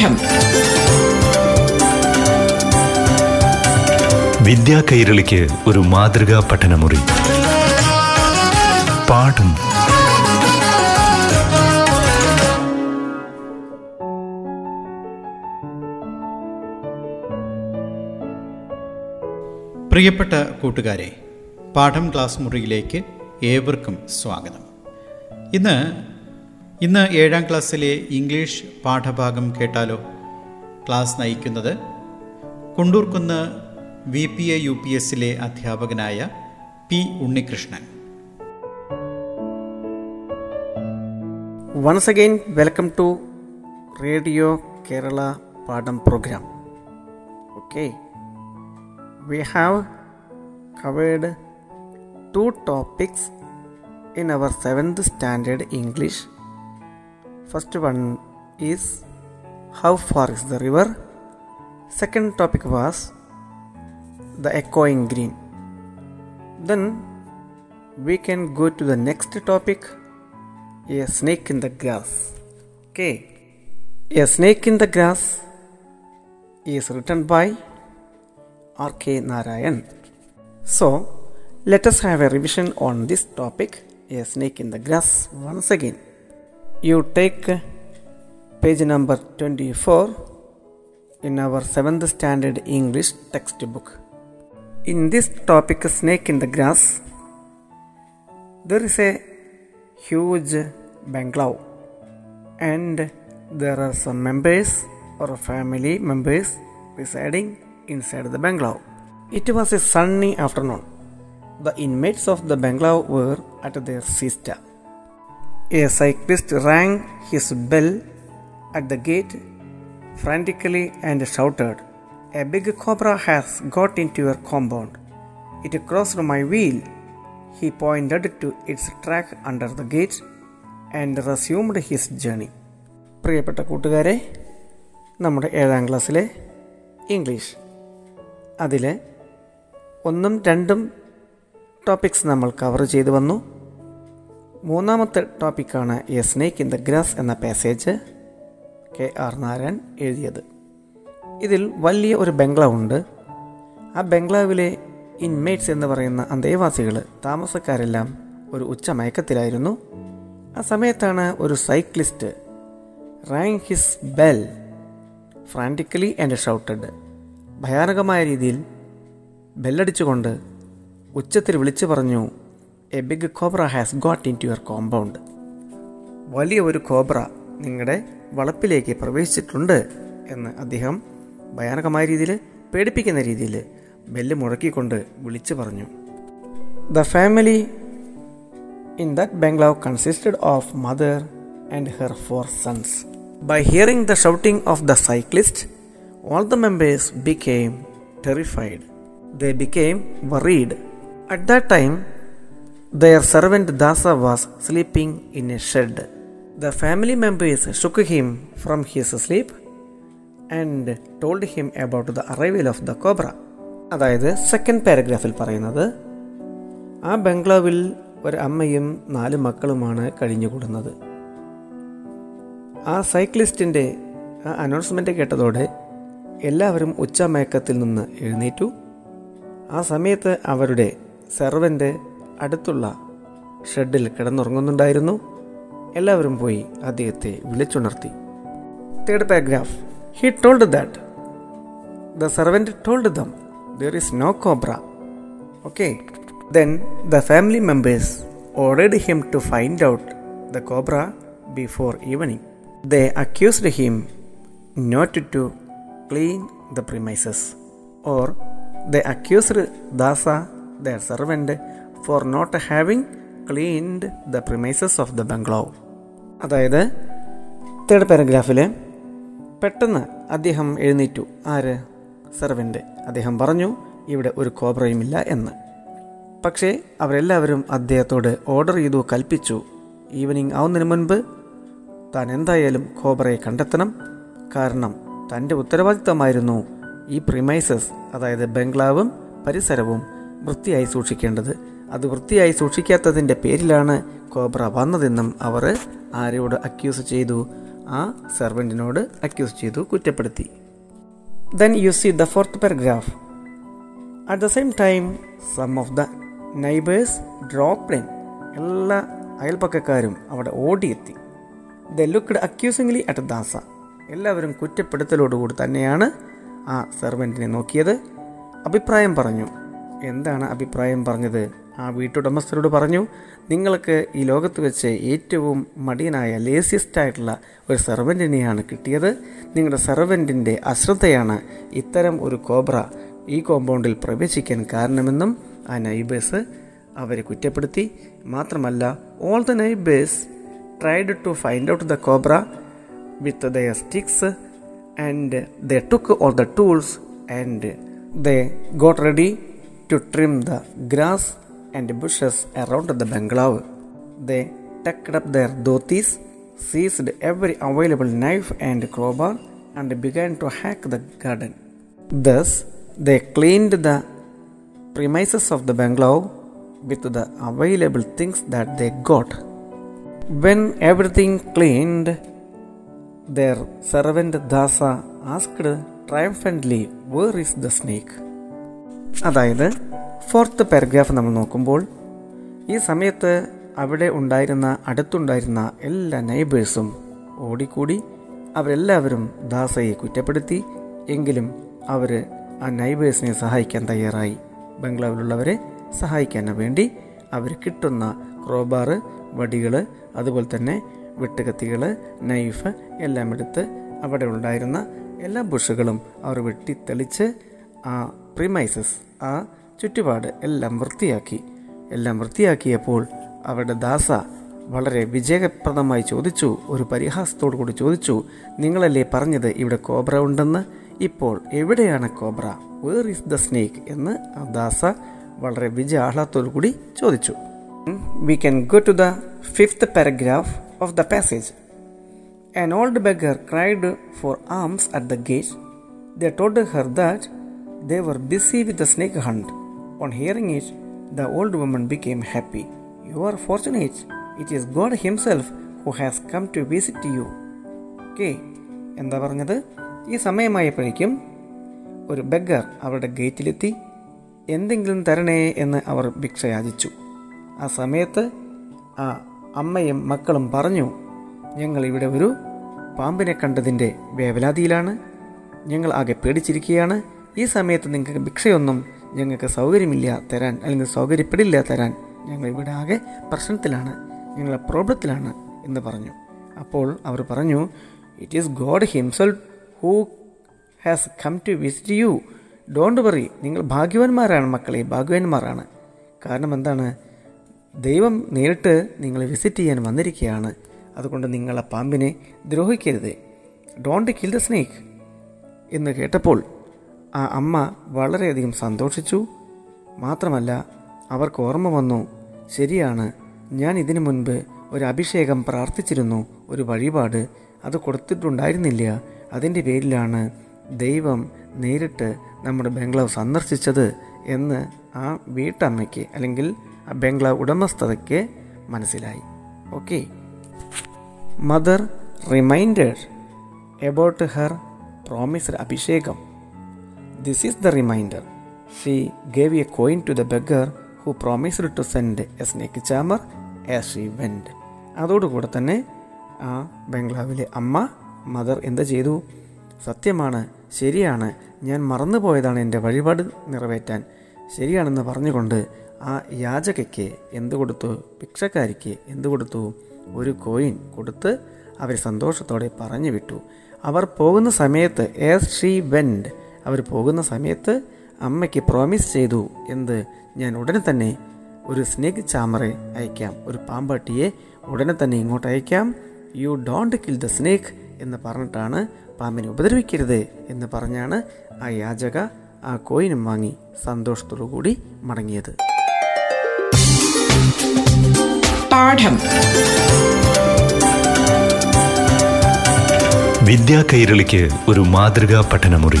പാഠം വിദ്യാ കൈരളിക്ക് ഒരു മാതൃകാ പഠനമുറി. പാഠം. പ്രിയപ്പെട്ട കൂട്ടുകാരെ പാഠം ക്ലാസ് മുറിയിലേക്ക് ഏവർക്കും സ്വാഗതം. ഇന്ന് ഇന്ന് ഏഴാം ക്ലാസ്സിലെ ഇംഗ്ലീഷ് പാഠഭാഗം കേട്ടാലോ? ക്ലാസ് നയിക്കുന്നത് Kundoorkunnu V P A U P എസ്സിലെ അധ്യാപകനായ P Unnikrishnan. Once again welcome to radio Kerala പാഠം programme okay we have covered two topics in our seventh standard English First one is how far is the river. Second topic was the echoing green. Then we can go to the next topic a snake in the grass. Okay. A snake in the grass is written by R.K. Narayan. So, let us have a revision on this topic a snake in the grass once again. You take page number 24 in our 7th standard English textbook. In this topic, snake in the grass, there is a huge bungalow and there are some members or family members residing inside the bungalow. It was a sunny afternoon. The inmates of the bungalow were at their siesta. A cyclist rang his bell at the gate frantically and shouted, A big cobra has got into your compound. It crossed my wheel. He pointed to its track under the gate and resumed his journey. പ്രിയപ്പെട്ട കൂട്ടുകാരെ നമ്മുടെ ഏഴാം ക്ലാസ്സിലെ English അതിൽ ഒന്നും രണ്ടും topics നമ്മൾ cover ചെയ്തു മൂന്നാമത്തെ ടോപ്പിക്കാണ് a snake in the grass എന്ന പാസേജ് കെ ആർ നാരായൺ എഴുതിയത്. ഇതിൽ വലിയ ഒരു ബംഗ്ലാവ് ഉണ്ട്. ആ ബംഗ്ലാവിലെ ഇൻമേറ്റ്സ് എന്ന് പറയുന്ന അന്തേവാസികൾ താമസക്കാരെല്ലാം ഒരു ഉച്ച മയക്കത്തിലായിരുന്നു. ആ സമയത്താണ് ഒരു cyclist rang his bell frantically and shouted. ഭയാനകമായ രീതിയിൽ ബെല്ലടിച്ചുകൊണ്ട് ഉച്ചത്തിൽ വിളിച്ചു പറഞ്ഞു a big cobra has got into your compound വലിയ ഒരു കോബ്ര നിങ്ങളുടെ വളപ്പിലേക്ക് പ്രവേശിച്ചിട്ടുണ്ട് എന്ന് അദ്ദേഹം ഭയാനകമായ രീതിയിൽ പേടിപ്പിക്കുന്ന രീതിയിൽ ബെല്ല് മുഴക്കിക്കൊണ്ട് വിളിച്ചു പറഞ്ഞു. The family in that bungalow consisted of mother and her four sons by hearing the shouting of the cyclist all the members became terrified the became worried at that time their servant Dasa was sleeping in a shed the family members shook him from his sleep and told him about the arrival of the cobra അതായത് second പാരഗ്രാഫിൽ പറയുന്നത് ആ ബംഗ്ലാവിൽ ഒരു അമ്മയും നാല് മക്കളുമാണ് കഴിഞ്ഞുകൂടുന്നത്. ആ സൈക്ലിസ്റ്റിന്റെ ആ അനൗൺസ്മെന്റ് കേട്ടതോടെ എല്ലാവരും ഉച്ചമയക്കത്തിൽ നിന്ന് എഴുന്നേറ്റു. ആ സമയത്ത് അവരുടെ സെർവന്റ് അടുത്തുള്ള ഷെഡിൽ കിടന്നുറങ്ങുന്നുണ്ടായിരുന്നു. എല്ലാവരും പോയി അദ്ദേഹത്തെ വിളിച്ചുണർത്തി. Third paragraph he told that the servant told them there is no cobra okay then the family members ordered him to find out the cobra before evening the accused him not to clean the premises or the accused Dasa the servant for not having cleaned the premises of the bungalow അതായത് third പാരഗ്രാഫിൽ പെട്ടെന്ന് അദ്ദേഹം എഴുന്നേറ്റു. ആര്? Servant അദ്ദേഹം പറഞ്ഞു ഇവിടെ ഒരു കോബ്രയുമില്ല എന്ന്. പക്ഷേ അവരെല്ലാവരും അദ്ദേഹത്തോട് ഓർഡർ ചെയ്തു കൽപ്പിച്ചു. ഈവനിങ് ആവുന്നതിന് മുൻപ് താൻ എന്തായാലും കോബ്രയെ കണ്ടെത്തണം. കാരണം തന്റെ ഉത്തരവാദിത്തമായിരുന്നു ഈ പ്രിമൈസസ് അതായത് ബംഗ്ലാവും പരിസരവും വൃത്തിയായി സൂക്ഷിക്കേണ്ടത്. അത് വൃത്തിയായി സൂക്ഷിക്കാത്തതിന്റെ പേരിലാണ് കോബ്ര വന്നതെന്നും അവർ ആരോട് അക്യൂസ് ചെയ്തു. ആ സെർവന്റിനോട് അക്യൂസ് ചെയ്തു കുറ്റപ്പെടുത്തി. Then you see the fourth paragraph at the same time some of the neighbours drop in എല്ലാ അയൽപ്പക്കക്കാരും അവിടെ ഓടിയെത്തി. ദ ലുക്ക്ഡ് അക്യൂസിംഗ്ലി അറ്റ് ദാസ എല്ലാവരും കുറ്റപ്പെടുത്തലോടുകൂടി തന്നെയാണ് ആ സെർവന്റിനെ നോക്കിയത്. അഭിപ്രായം പറഞ്ഞു. എന്താണ് അഭിപ്രായം പറഞ്ഞത്? ആ വീട്ടുടമസ്ഥരോട് പറഞ്ഞു നിങ്ങൾക്ക് ഈ ലോകത്ത് വെച്ച് ഏറ്റവും മടിയനായ ലേസിയസ്റ്റ് ആയിട്ടുള്ള ഒരു സെർവന്റിനെയാണ് കിട്ടിയത്. നിങ്ങളുടെ സെർവന്റിന്റെ അശ്രദ്ധയാണ് ഇത്തരം ഒരു കോബ്ര ഈ കോമ്പൗണ്ടിൽ പ്രവേശിക്കാൻ കാരണമെന്നും ആ നൈബേഴ്സ് അവരെ കുറ്റപ്പെടുത്തി. മാത്രമല്ല all the neighbours tried to find out the cobra with their sticks and the took all the tools and the got ready to trim the grass And bushes around the bungalow the tucked up their dhotis seized every available knife and crowbar and began to hack the garden thus the cleaned the premises of the bungalow with the available things that they got. When everything cleaned, their servant Dasa asked triumphantly, Where is the snake? അതായത് fourth paragraph നമ്മൾ നോക്കുമ്പോൾ ഈ സമയത്ത് അവിടെ ഉണ്ടായിരുന്ന അടുത്തുണ്ടായിരുന്ന എല്ലാ നൈബേഴ്സും ഓടിക്കൂടി അവരെല്ലാവരും ദാസയെ കുറ്റപ്പെടുത്തി. എങ്കിലും അവർ ആ നൈബേഴ്സിനെ സഹായിക്കാൻ തയ്യാറായി. ബംഗ്ലാവിലുള്ളവരെ സഹായിക്കാൻ വേണ്ടി അവർ കിട്ടുന്ന ക്രോബാറ് വടികൾ അതുപോലെ തന്നെ വെട്ടുകത്തികൾ നൈഫ് എല്ലാം എടുത്ത് അവിടെ ഉണ്ടായിരുന്ന എല്ലാ ബുഷുകളും അവർ വെട്ടി തെളിച്ച് ആ പ്രിമൈസസ് ആ ചുറ്റുപാട് എല്ലാം വൃത്തിയാക്കി. എല്ലാം വൃത്തിയാക്കിയപ്പോൾ അവരുടെ ദാസ വളരെ വിജയപ്രദമായി ചോദിച്ചു ഒരു പരിഹാസത്തോടു കൂടി ചോദിച്ചു നിങ്ങളല്ലേ പറഞ്ഞത് ഇവിടെ കോബ്ര ഉണ്ടെന്ന്? ഇപ്പോൾ എവിടെയാണ് cobra? Where is the snake എന്ന് ആ ദാസ വളരെ വിജയ ആഹ്ലാദത്തോടു കൂടി ചോദിച്ചു. We can go to the fifth paragraph of the passage An old beggar cried for alms at the gate the told her that they were busy with the snake hunt. On hearing it, the old woman became happy. You are fortunate. It is God Himself who has come to visit you. Okay എന്താ പറഞ്ഞത് ഈ സമയമായപ്പോഴേക്കും ഒരു beggar അവരുടെ ഗേറ്റിലെത്തി എന്തെങ്കിലും തരണേ എന്ന് അവർ ഭിക്ഷ യാചിച്ചു ആ സമയത്ത് ആ അമ്മയും മക്കളും പറഞ്ഞു ഞങ്ങൾ ഇവിടെ ഒരു പാമ്പിനെ കണ്ടതിന്റെ വേവലാതിയിലാണ് ഞങ്ങൾ ആകെ പേടിച്ചിരിക്കുകയാണ് ഈ സമയത്ത് നിങ്ങൾക്ക് ഭിക്ഷയൊന്നും ഞങ്ങൾക്ക് സൗകര്യമില്ല തരാൻ അല്ലെങ്കിൽ സൗകര്യപ്പെടില്ല തരാൻ ഞങ്ങൾ ഇവിടെ ആകെ പ്രശ്നത്തിലാണ് ഞങ്ങൾ പ്രോബ്ലത്തിലാണ് എന്ന് പറഞ്ഞു. അപ്പോൾ അവർ പറഞ്ഞു it is God himself who has come to visit you don't worry നിങ്ങൾ ഭാഗ്യവാന്മാരാണ് മക്കളെ ഭാഗ്യവാന്മാരാണ്. കാരണം എന്താണ്? ദൈവം നേരിട്ട് നിങ്ങളെ വിസിറ്റ് ചെയ്യാൻ വന്നിരിക്കുകയാണ്. അതുകൊണ്ട് നിങ്ങൾ പാമ്പിനെ ദ്രോഹിക്കരുത്. ഡോണ്ട് കിൽ ദ സ്നേക്ക് എന്ന് കേട്ടപ്പോൾ ആ അമ്മ വളരെയധികം സന്തോഷിച്ചു. മാത്രമല്ല അവർക്ക് ഓർമ്മ വന്നു ശരിയാണ് ഞാൻ ഇതിനു മുൻപ് ഒരു അഭിഷേകം പ്രാർത്ഥിച്ചിരുന്നു ഒരു വഴിപാട് അത് കൊടുത്തിട്ടുണ്ടായിരുന്നില്ല. അതിന്റെ പേരിലാണ് ദൈവം നേരിട്ട് നമ്മുടെ ബംഗ്ലാവ് സന്ദർശിച്ചത് എന്ന് ആ വീട്ടമ്മയ്ക്ക് അല്ലെങ്കിൽ ആ ബംഗ്ലാവ് ഉടമസ്ഥതയ്ക്ക് മനസ്സിലായി. Okay. Mother reminded about her promised അഭിഷേകം. This is the reminder she gave a coin to the beggar who promised to send a snake charmer as she went അതോടുകൂടെ തന്നെ ആ ബംഗ്ലാവിലെ അമ്മ മദർ എന്ത് ചെയ്തു? സത്യമാണ് ശരിയാണ്. ഞാൻ മറന്നുപോയതാണ് എന്റെ വഴിപാട് നിറവേറ്റാൻ. ശരിയാണെന്ന് പറഞ്ഞുകൊണ്ട് ആ യാചകയ്ക്ക് എന്ത് കൊടുത്തു? ഭിക്ഷക്കാരിക്ക് എന്ത് കൊടുത്തു? ഒരു കോയിൻ കൊടുത്ത് അവർ സന്തോഷത്തോടെ പറഞ്ഞു വിട്ടു അവർ പോകുന്ന സമയത്ത് എസ് ഷീ വെൻഡ് അവർ പോകുന്ന സമയത്ത് അമ്മയ്ക്ക് പ്രോമിസ് ചെയ്തു എന്ത് ഞാൻ ഉടനെ തന്നെ ഒരു സ്നേക് ചാമറെ അയക്കാം ഒരു പാമ്പാട്ടിയെ ഉടനെ തന്നെ ഇങ്ങോട്ട് അയക്കാം. You don't kill the snake എന്ന് പറഞ്ഞിട്ടാണ് പാമ്പിനെ ഉപദ്രവിക്കരുത് എന്ന് പറഞ്ഞാണ് ആ യാചക ആ കോയിനും വാങ്ങി സന്തോഷത്തോടു കൂടി മടങ്ങിയത്. പാഠം. വിദ്യാ കൈരളിക്ക് ഒരു മാതൃകാ പഠനമുറി.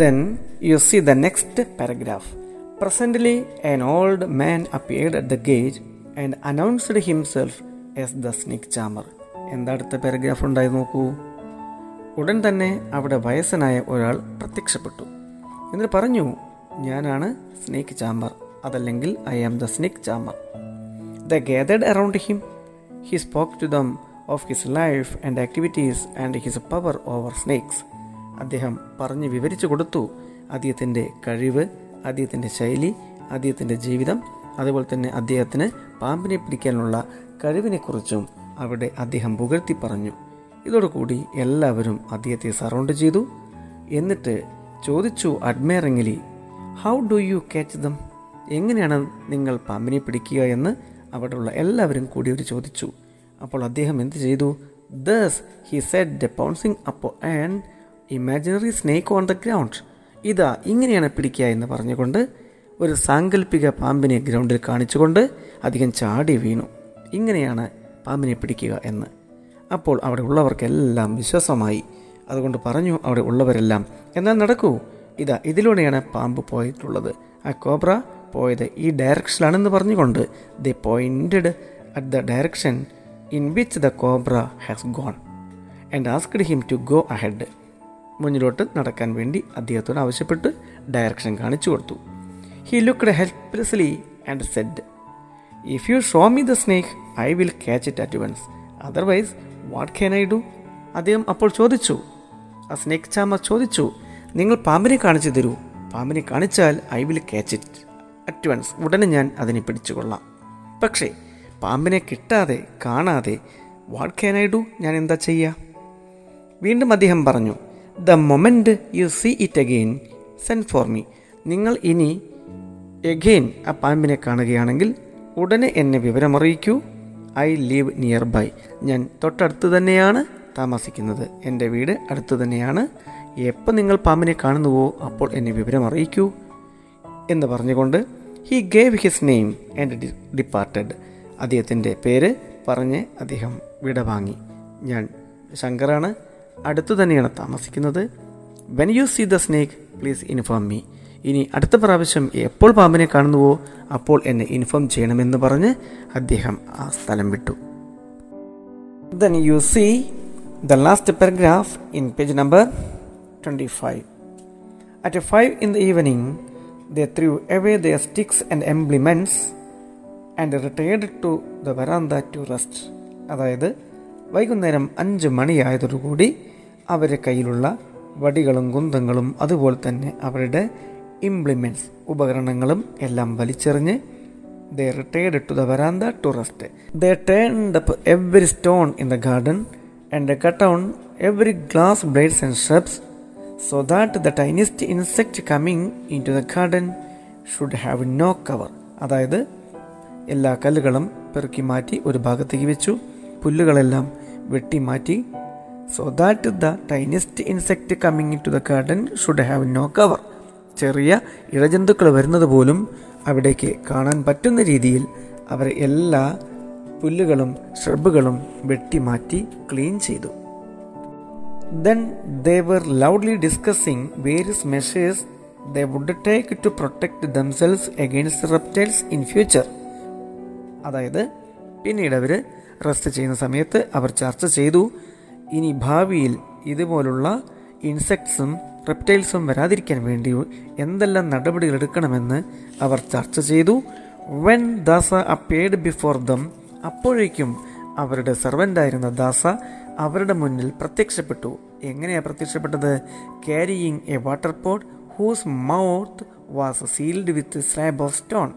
Then you see the next paragraph. Presently, an old man appeared at the gate and announced himself as the snake charmer. എന്താ അടുത്ത പാരഗ്രാഫ് ഉണ്ടായി നോക്കൂ? ഉടൻ തന്നെ അവിടെ വയസ്സനായ ഒരാൾ പ്രത്യക്ഷപ്പെട്ടു. എന്നിട്ട് പറഞ്ഞു ഞാനാണ് സ്നേക്ക് ചാമ്പർ അതല്ലെങ്കിൽ I am the snake charmer the gathered around him he spoke to them of his life and activities and his power over snakes അദ്ദേഹം പറഞ്ഞ് വിവരിച്ചു കൊടുത്തു. അദ്ദേഹത്തിന്റെ കഴിവ് അദ്ദേഹത്തിന്റെ ശൈലി അദ്ദേഹത്തിന്റെ ജീവിതം അതുപോലെ തന്നെ അദ്ദേഹത്തിന് പാമ്പിനെ പിടിക്കാനുള്ള കഴിവിനെക്കുറിച്ചും അവിടെ അദ്ദേഹം പുകഴ്ത്തി പറഞ്ഞു. ഇതോടുകൂടി എല്ലാവരും അദ്ദേഹത്തെ സറൗണ്ട് ചെയ്തു. എന്നിട്ട് ചോദിച്ചു admiringly how do you catch them എങ്ങനെയാണ് നിങ്ങൾ പാമ്പിനെ പിടിക്കുക? എന്ന് അവിടെയുള്ള എല്ലാവരും കൂടി ഒരു ചോദിച്ചു. അപ്പോൾ അദ്ദേഹം എന്ത് ചെയ്തു? Thus he said the pouncing upon and imaginary snake on the ground ഇതാ ഇങ്ങനെയാണ് പിടിക്കുക എന്ന് പറഞ്ഞുകൊണ്ട് ഒരു സാങ്കല്പിക പാമ്പിനെ ഗ്രൗണ്ടിൽ കാണിച്ചുകൊണ്ട് അധികം ചാടി വീണു. ഇങ്ങനെയാണ് പാമ്പിനെ പിടിക്കുക എന്ന്. അപ്പോൾ അവിടെ ഉള്ളവർക്കെല്ലാം വിശ്വാസമായി. അതുകൊണ്ട് പറഞ്ഞു അവിടെ ഉള്ളവരെല്ലാം എന്നാൽ നടക്കൂ. ഇതാ ഇതിലൂടെയാണ് പാമ്പ് പോയിട്ടുള്ളത്. ആ കോബ്ര പോയത് ഈ ഡയറക്ഷനിലാണെന്ന് പറഞ്ഞുകൊണ്ട് the pointed at the direction in which the cobra has gone. And asked him to go ahead. മുന്നിലോട്ട് നടക്കാൻ വേണ്ടി അദ്ദേഹത്തോട് ആവശ്യപ്പെട്ട് ഡയറക്ഷൻ കാണിച്ചു കൊടുത്തു. He looked helplessly and said if you show me the snake I will catch it at once otherwise what can I do അദ്ദേഹം അപ്പോൾ ചോദിച്ചു. ആ സ്നേഹ് ചാമ ചോദിച്ചു നിങ്ങൾ പാമ്പിനെ കാണിച്ചു തരൂ. പാമ്പിനെ കാണിച്ചാൽ I will catch it at once ഉടനെ ഞാൻ അതിനെ പിടിച്ചുകൊള്ളാം. പക്ഷേ പാമ്പിനെ കിട്ടാതെ കാണാതെ വാട്ട് ക്യാൻ ഐ ഡു ഞാൻ എന്താ ചെയ്യുക വീണ്ടും അദ്ദേഹം പറഞ്ഞു the moment you see it again send for me നിങ്ങൾ ഇനി എഗെയിൻ ആ പാമ്പിനെ കാണുകയാണെങ്കിൽ ഉടനെ എന്നെ വിവരമറിയിക്കൂ. ഐ ലീവ് നിയർ ബൈ ഞാൻ തൊട്ടടുത്ത് തന്നെയാണ് താമസിക്കുന്നത്. എന്റെ വീട് അടുത്ത് തന്നെയാണ്. എപ്പോൾ നിങ്ങൾ പാമ്പിനെ കാണുന്നുവോ അപ്പോൾ എന്നെ വിവരം അറിയിക്കൂ എന്ന് പറഞ്ഞുകൊണ്ട് he gave his name and departed അദ്ദേഹത്തിന്റെ പേര് പറഞ്ഞ് അദ്ദേഹം വിടവാങ്ങി. ഞാൻ ശങ്കറാണ്. അടുത്തു തന്നെയാണ് താമസിക്കുന്നത്. When you see the snake please inform me ഇനി അടുത്ത പ്രാവശ്യം എപ്പോൾ പാമ്പിനെ കാണുന്നുവോ അപ്പോൾ എന്നെ ഇൻഫോം ചെയ്യണമെന്ന് പറഞ്ഞ് അദ്ദേഹം ആ സ്ഥലം വിട്ടു. Then you see the last paragraph in page number twenty five at five in the evening the threw away the sticks and implements and retired to the verandah to rest അതായത് വൈകുന്നേരം അഞ്ച് മണിയായതോടുകൂടി അവരുടെ കയ്യിലുള്ള വടികളും കുന്തങ്ങളും അതുപോലെ തന്നെ അവരുടെ ഇംപ്ലിമെന്റ്സ് ഉപകരണങ്ങളും എല്ലാം വലിച്ചെറിഞ്ഞ് they retired to the veranda to rest they turned up every stone in the garden and cut down every grass blades and shrubs so that the tiniest insect coming in to the garden should have no cover അതായത് എല്ലാ കല്ലുകളും പെറുക്കി മാറ്റി ഒരു ഭാഗത്തേക്ക് വെച്ചു. പുല്ലുകളെല്ലാം വെട്ടിമാറ്റി so that the tiniest insect coming to the garden should have no cover ചെറിയ ഇഴജന്തുക്കൾ വരുന്നത് പോലും അവിടേക്ക് കാണാൻ പറ്റുന്ന രീതിയിൽ അവർ എല്ലാ പുല്ലുകളും ഷ്രബുകളും വെട്ടിമാറ്റി ക്ലീൻ ചെയ്തു. Then they were loudly discussing various measures they would take to protect themselves against reptiles in future അതായത് പിന്നീട് അവർ റെസ്റ്റ് ചെയ്യുന്ന സമയത്ത് അവർ ചർച്ച ചെയ്തു. ഇനി ഭാവിയിൽ ഇതുപോലുള്ള ഇൻസെക്ട്സും റെപ്റ്റൈൽസും വരാതിരിക്കാൻ വേണ്ടി എന്തെല്ലാം നടപടികൾ എടുക്കണമെന്ന് അവർ ചർച്ച ചെയ്തു. വെൻ ദാസ അപ്പേഡ് ബിഫോർ ദം അപ്പോഴേക്കും അവരുടെ സെർവന്റായിരുന്ന ദാസ അവരുടെ മുന്നിൽ പ്രത്യക്ഷപ്പെട്ടു. എങ്ങനെയാണ് പ്രത്യക്ഷപ്പെട്ടത്? Carrying a water pot whose mouth was sealed with slab of stone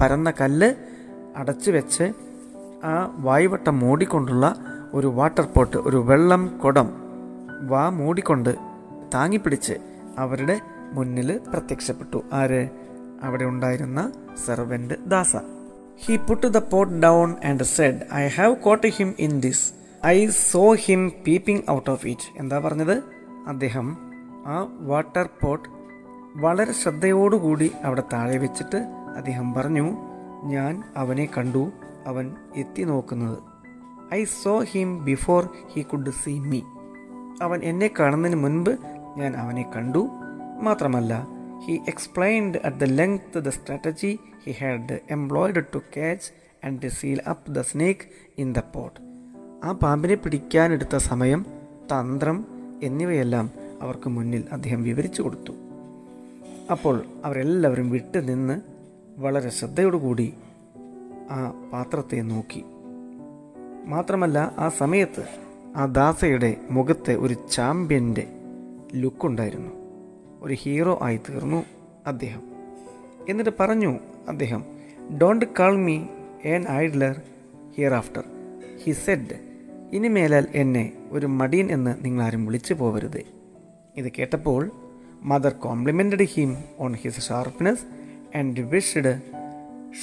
പരന്ന കല്ല് അടച്ചു വെച്ച് ആ വായുവട്ടം മൂടിക്കൊണ്ടുള്ള ഒരു വാട്ടർ പോട്ട് ഒരു വെള്ളം കുടം വാ മൂടിക്കൊണ്ട് താങ്ങിപ്പിടിച്ച് അവരുടെ മുന്നിൽ പ്രത്യക്ഷപ്പെട്ടു. ആര്? അവിടെ ഉണ്ടായിരുന്ന servant Dasa. He put the pot down and said I have caught him in this I saw him peeping out of it എന്താ പറഞ്ഞത്? അദ്ദേഹം ആ വാട്ടർ പോട്ട് വളരെ ശ്രദ്ധയോടുകൂടി അവിടെ താഴെ വെച്ചിട്ട് അദ്ദേഹം പറഞ്ഞു ഞാൻ അവനെ കണ്ടു. അവൻ എത്തി നോക്കുന്നത്. I saw him before he could see me. അവൻ എന്നെ കാണുന്നതിന് മുൻപ് ഞാൻ അവനെ കണ്ടു. മാത്രമല്ല he explained at the length the strategy he had employed to catch and seal up the snake in the pot. ആ പാമ്പിനെ പിടിക്കാനെടുത്ത സമയം തന്ത്രം എന്നിവയെല്ലാം അവർക്ക് മുന്നിൽ അദ്ദേഹം വിവരിച്ചു കൊടുത്തു. അപ്പോൾ അവരെല്ലാവരും വിട്ടു നിന്ന് വളരെ ശ്രദ്ധയോടുകൂടി ആ പാത്രത്തെ നോക്കി. മാത്രമല്ല ആ സമയത്ത് ആ ദാസയുടെ മുഖത്തെ ഒരു ചാമ്പ്യന്റെ ലുക്കുണ്ടായിരുന്നു ഒരു ഹീറോ ആയി തീർന്നു അദ്ദേഹം. എന്നിട്ട് പറഞ്ഞു അദ്ദേഹം don't call me an idler hereafter he said ഇനിമേലാൽ എന്നെ ഒരു മടിയൻ എന്ന് നിങ്ങളാരും വിളിച്ചു പോവരുത്. ഇത് കേട്ടപ്പോൾ mother complimented him on his sharpness and wished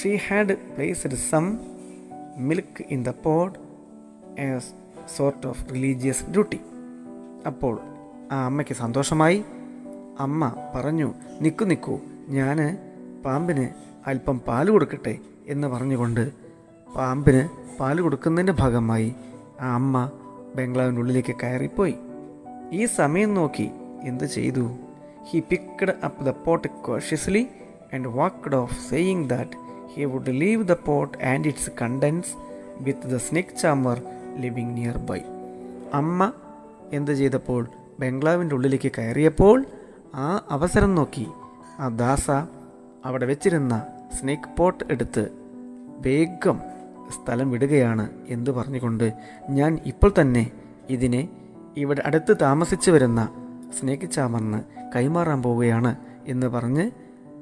she had placed some milk in the pot as sort of religious duty അപ്പോൾ ആ അമ്മയ്ക്ക് സന്തോഷമായി. അമ്മ പറഞ്ഞു നിൽക്കു നിൽക്കൂ ഞാൻ പാമ്പിന് അല്പം പാൽ കൊടുക്കട്ടെ എന്ന് പറഞ്ഞുകൊണ്ട് പാമ്പിന് പാൽ കൊടുക്കുന്നതിന്റെ ഭാഗമായി ആ അമ്മ ബംഗ്ലാവിന്റെ ഉള്ളിലേക്ക് കയറിപ്പോയി. ഈ സമയം നോക്കി എന്ത് ചെയ്തു? He picked up the pot cautiously and walked off saying that he would leave the pot and its contents with the snake charmer living nearby അമ്മ എന്ത് ചെയ്തപ്പോൾ? ബംഗ്ലാവിന്റെ ഉള്ളിലേക്ക് കയറിയപ്പോൾ ആ അവസരം നോക്കി. ആ ദാസ അവിടെ വെച്ചിരുന്ന സ്നേക്ക് പോട്ട് എടുത്ത് വേഗം സ്ഥലം വിടുകയാണ് എന്ന് പറഞ്ഞുകൊണ്ട് ഞാൻ ഇപ്പോൾ തന്നെ ഇതിനെ ഇവിടെ അടുത്ത് താമസിച്ചു വരുന്ന സ്നേക്ക് ചാമറിന് കൈമാറാൻ പോവുകയാണ് എന്ന് പറഞ്ഞ്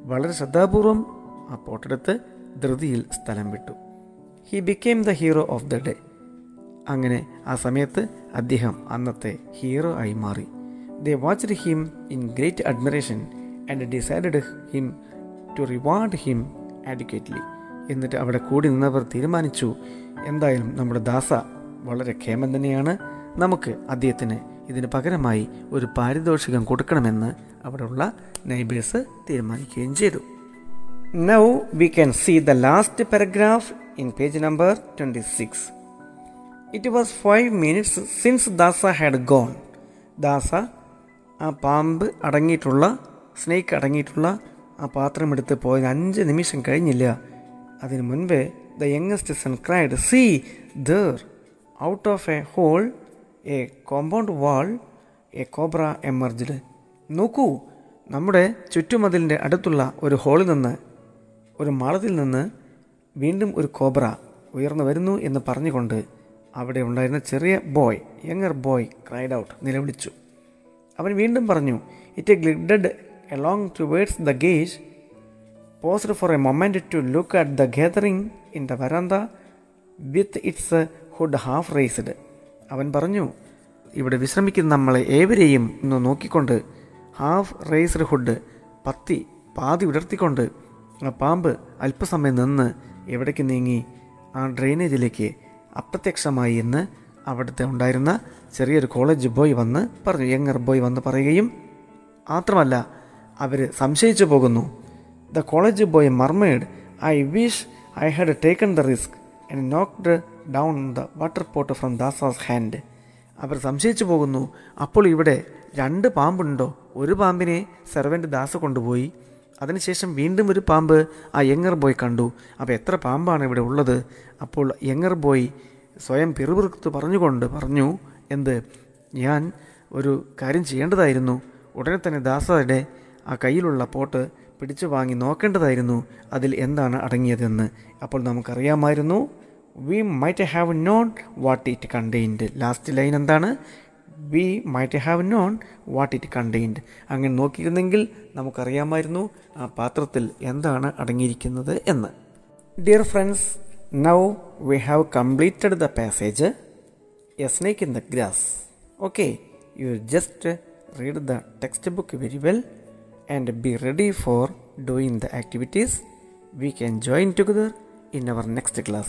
വളരെ ശ്രദ്ധാപൂർവം ആ പോട്ടെടുത്ത് ധൃതിയിൽ സ്ഥലം വിട്ടു. He became the hero of the day അങ്ങനെ ആ സമയത്ത് അദ്ദേഹം അന്നത്തെ ഹീറോ ആയി മാറി. They watched him in great admiration and decided him to reward him adequately എന്നിട്ട് അവിടെ കൂടി നിന്നവർ തീരുമാനിച്ചു എന്തായാലും നമ്മുടെ ദാസ വളരെ ക്ഷേമം തന്നെയാണ്. നമുക്ക് അദ്ദേഹത്തിന് ഇതിന് പകരമായി ഒരു പാരിതോഷികം കൊടുക്കണമെന്ന് അവിടെയുള്ള നൈബേഴ്സ് തീരുമാനിക്കുകയും ചെയ്തു. Now we can see the last paragraph in page number twenty six it was five minutes since Dasa had gone Dasa ആ പാമ്പ് അടങ്ങിയിട്ടുള്ള സ്നേക്ക് അടങ്ങിയിട്ടുള്ള ആ പാത്രം എടുത്ത് പോയത് അഞ്ച് നിമിഷം കഴിഞ്ഞില്ല. അതിനു മുൻപേ the youngest son cried see there out of a hole a compound wall a cobra emerged നോക്കൂ നമ്മുടെ ചുറ്റുമതിലിന്റെ അടുത്തുള്ള ഒരു ഹോളിൽ നിന്ന് ഒരു മാളത്തിൽ നിന്ന് വീണ്ടും ഒരു കോബ്ര ഉയർന്നു വരുന്നു എന്ന് പറഞ്ഞുകൊണ്ട് അവിടെ ഉണ്ടായിരുന്ന ചെറിയ boy younger boy cried out നിലവിളിച്ചു അവൻ വീണ്ടും പറഞ്ഞു it glided along towards the gate paused for a moment to look at the gathering in the verandah with its hood half raised. അവൻ പറഞ്ഞു ഇവിടെ വിശ്രമിക്കുന്ന നമ്മളെ ഏവരെയും ഒന്ന് നോക്കിക്കൊണ്ട് ഹാഫ് റേസ്ഡ് ഹുഡ് പത്തി പാതി ഉയർത്തിക്കൊണ്ട് ആ പാമ്പ് അല്പസമയം നിന്ന് എവിടേക്ക് നീങ്ങി? ആ ഡ്രെയിനേജിലേക്ക് അപ്രത്യക്ഷമായി എന്ന് അവിടുത്തെ ഉണ്ടായിരുന്ന ചെറിയൊരു കോളേജ് ബോയ് വന്ന് പറഞ്ഞു യങ്ങർ ബോയ് വന്ന് പറയുകയും മാത്രമല്ല അവർ സംശയിച്ചു പോകുന്നു. The college boy murmured I wish I had taken the risk and knocked down the water pot from Dasa's hand അവർ സംശയിച്ചു പോകുന്നു അപ്പോൾ ഇവിടെ രണ്ട് പാമ്പുണ്ടോ? ഒരു പാമ്പിനെ സെർവന്റ് ദാസ കൊണ്ടുപോയി. അതിനുശേഷം വീണ്ടും ഒരു പാമ്പ് ആ യങ്ങർ ബോയ് കണ്ടു. അപ്പോൾ എത്ര പാമ്പാണ് ഇവിടെ ഉള്ളത്? അപ്പോൾ യങ്ങർ ബോയ് സ്വയം പിറുപിറുത്ത് പറഞ്ഞുകൊണ്ട് പറഞ്ഞു എന്ത്? ഞാൻ ഒരു കാര്യം ചെയ്യേണ്ടതായിരുന്നു. ഉടനെ തന്നെ ദാസയുടെ ആ കയ്യിലുള്ള പോട്ട് പിടിച്ചു വാങ്ങി നോക്കേണ്ടതായിരുന്നു. അതിൽ എന്താണ് അടങ്ങിയതെന്ന്. അപ്പോൾ നമുക്കറിയാമായിരുന്നു. We might have known what it contained last line എന്താണ്? We might have known what it contained അങ്ങനെ നോക്കിയിരുന്നെങ്കിൽ നമുക്കറിയാമായിരുന്നു ആ പാത്രത്തിൽ എന്താണ് അടങ്ങിയിരിക്കുന്നത് എന്ന്. Dear friends now we have completed the passage a snake in the grass okay you just read the textbook very well and be ready for doing the activities we can join together in our next class.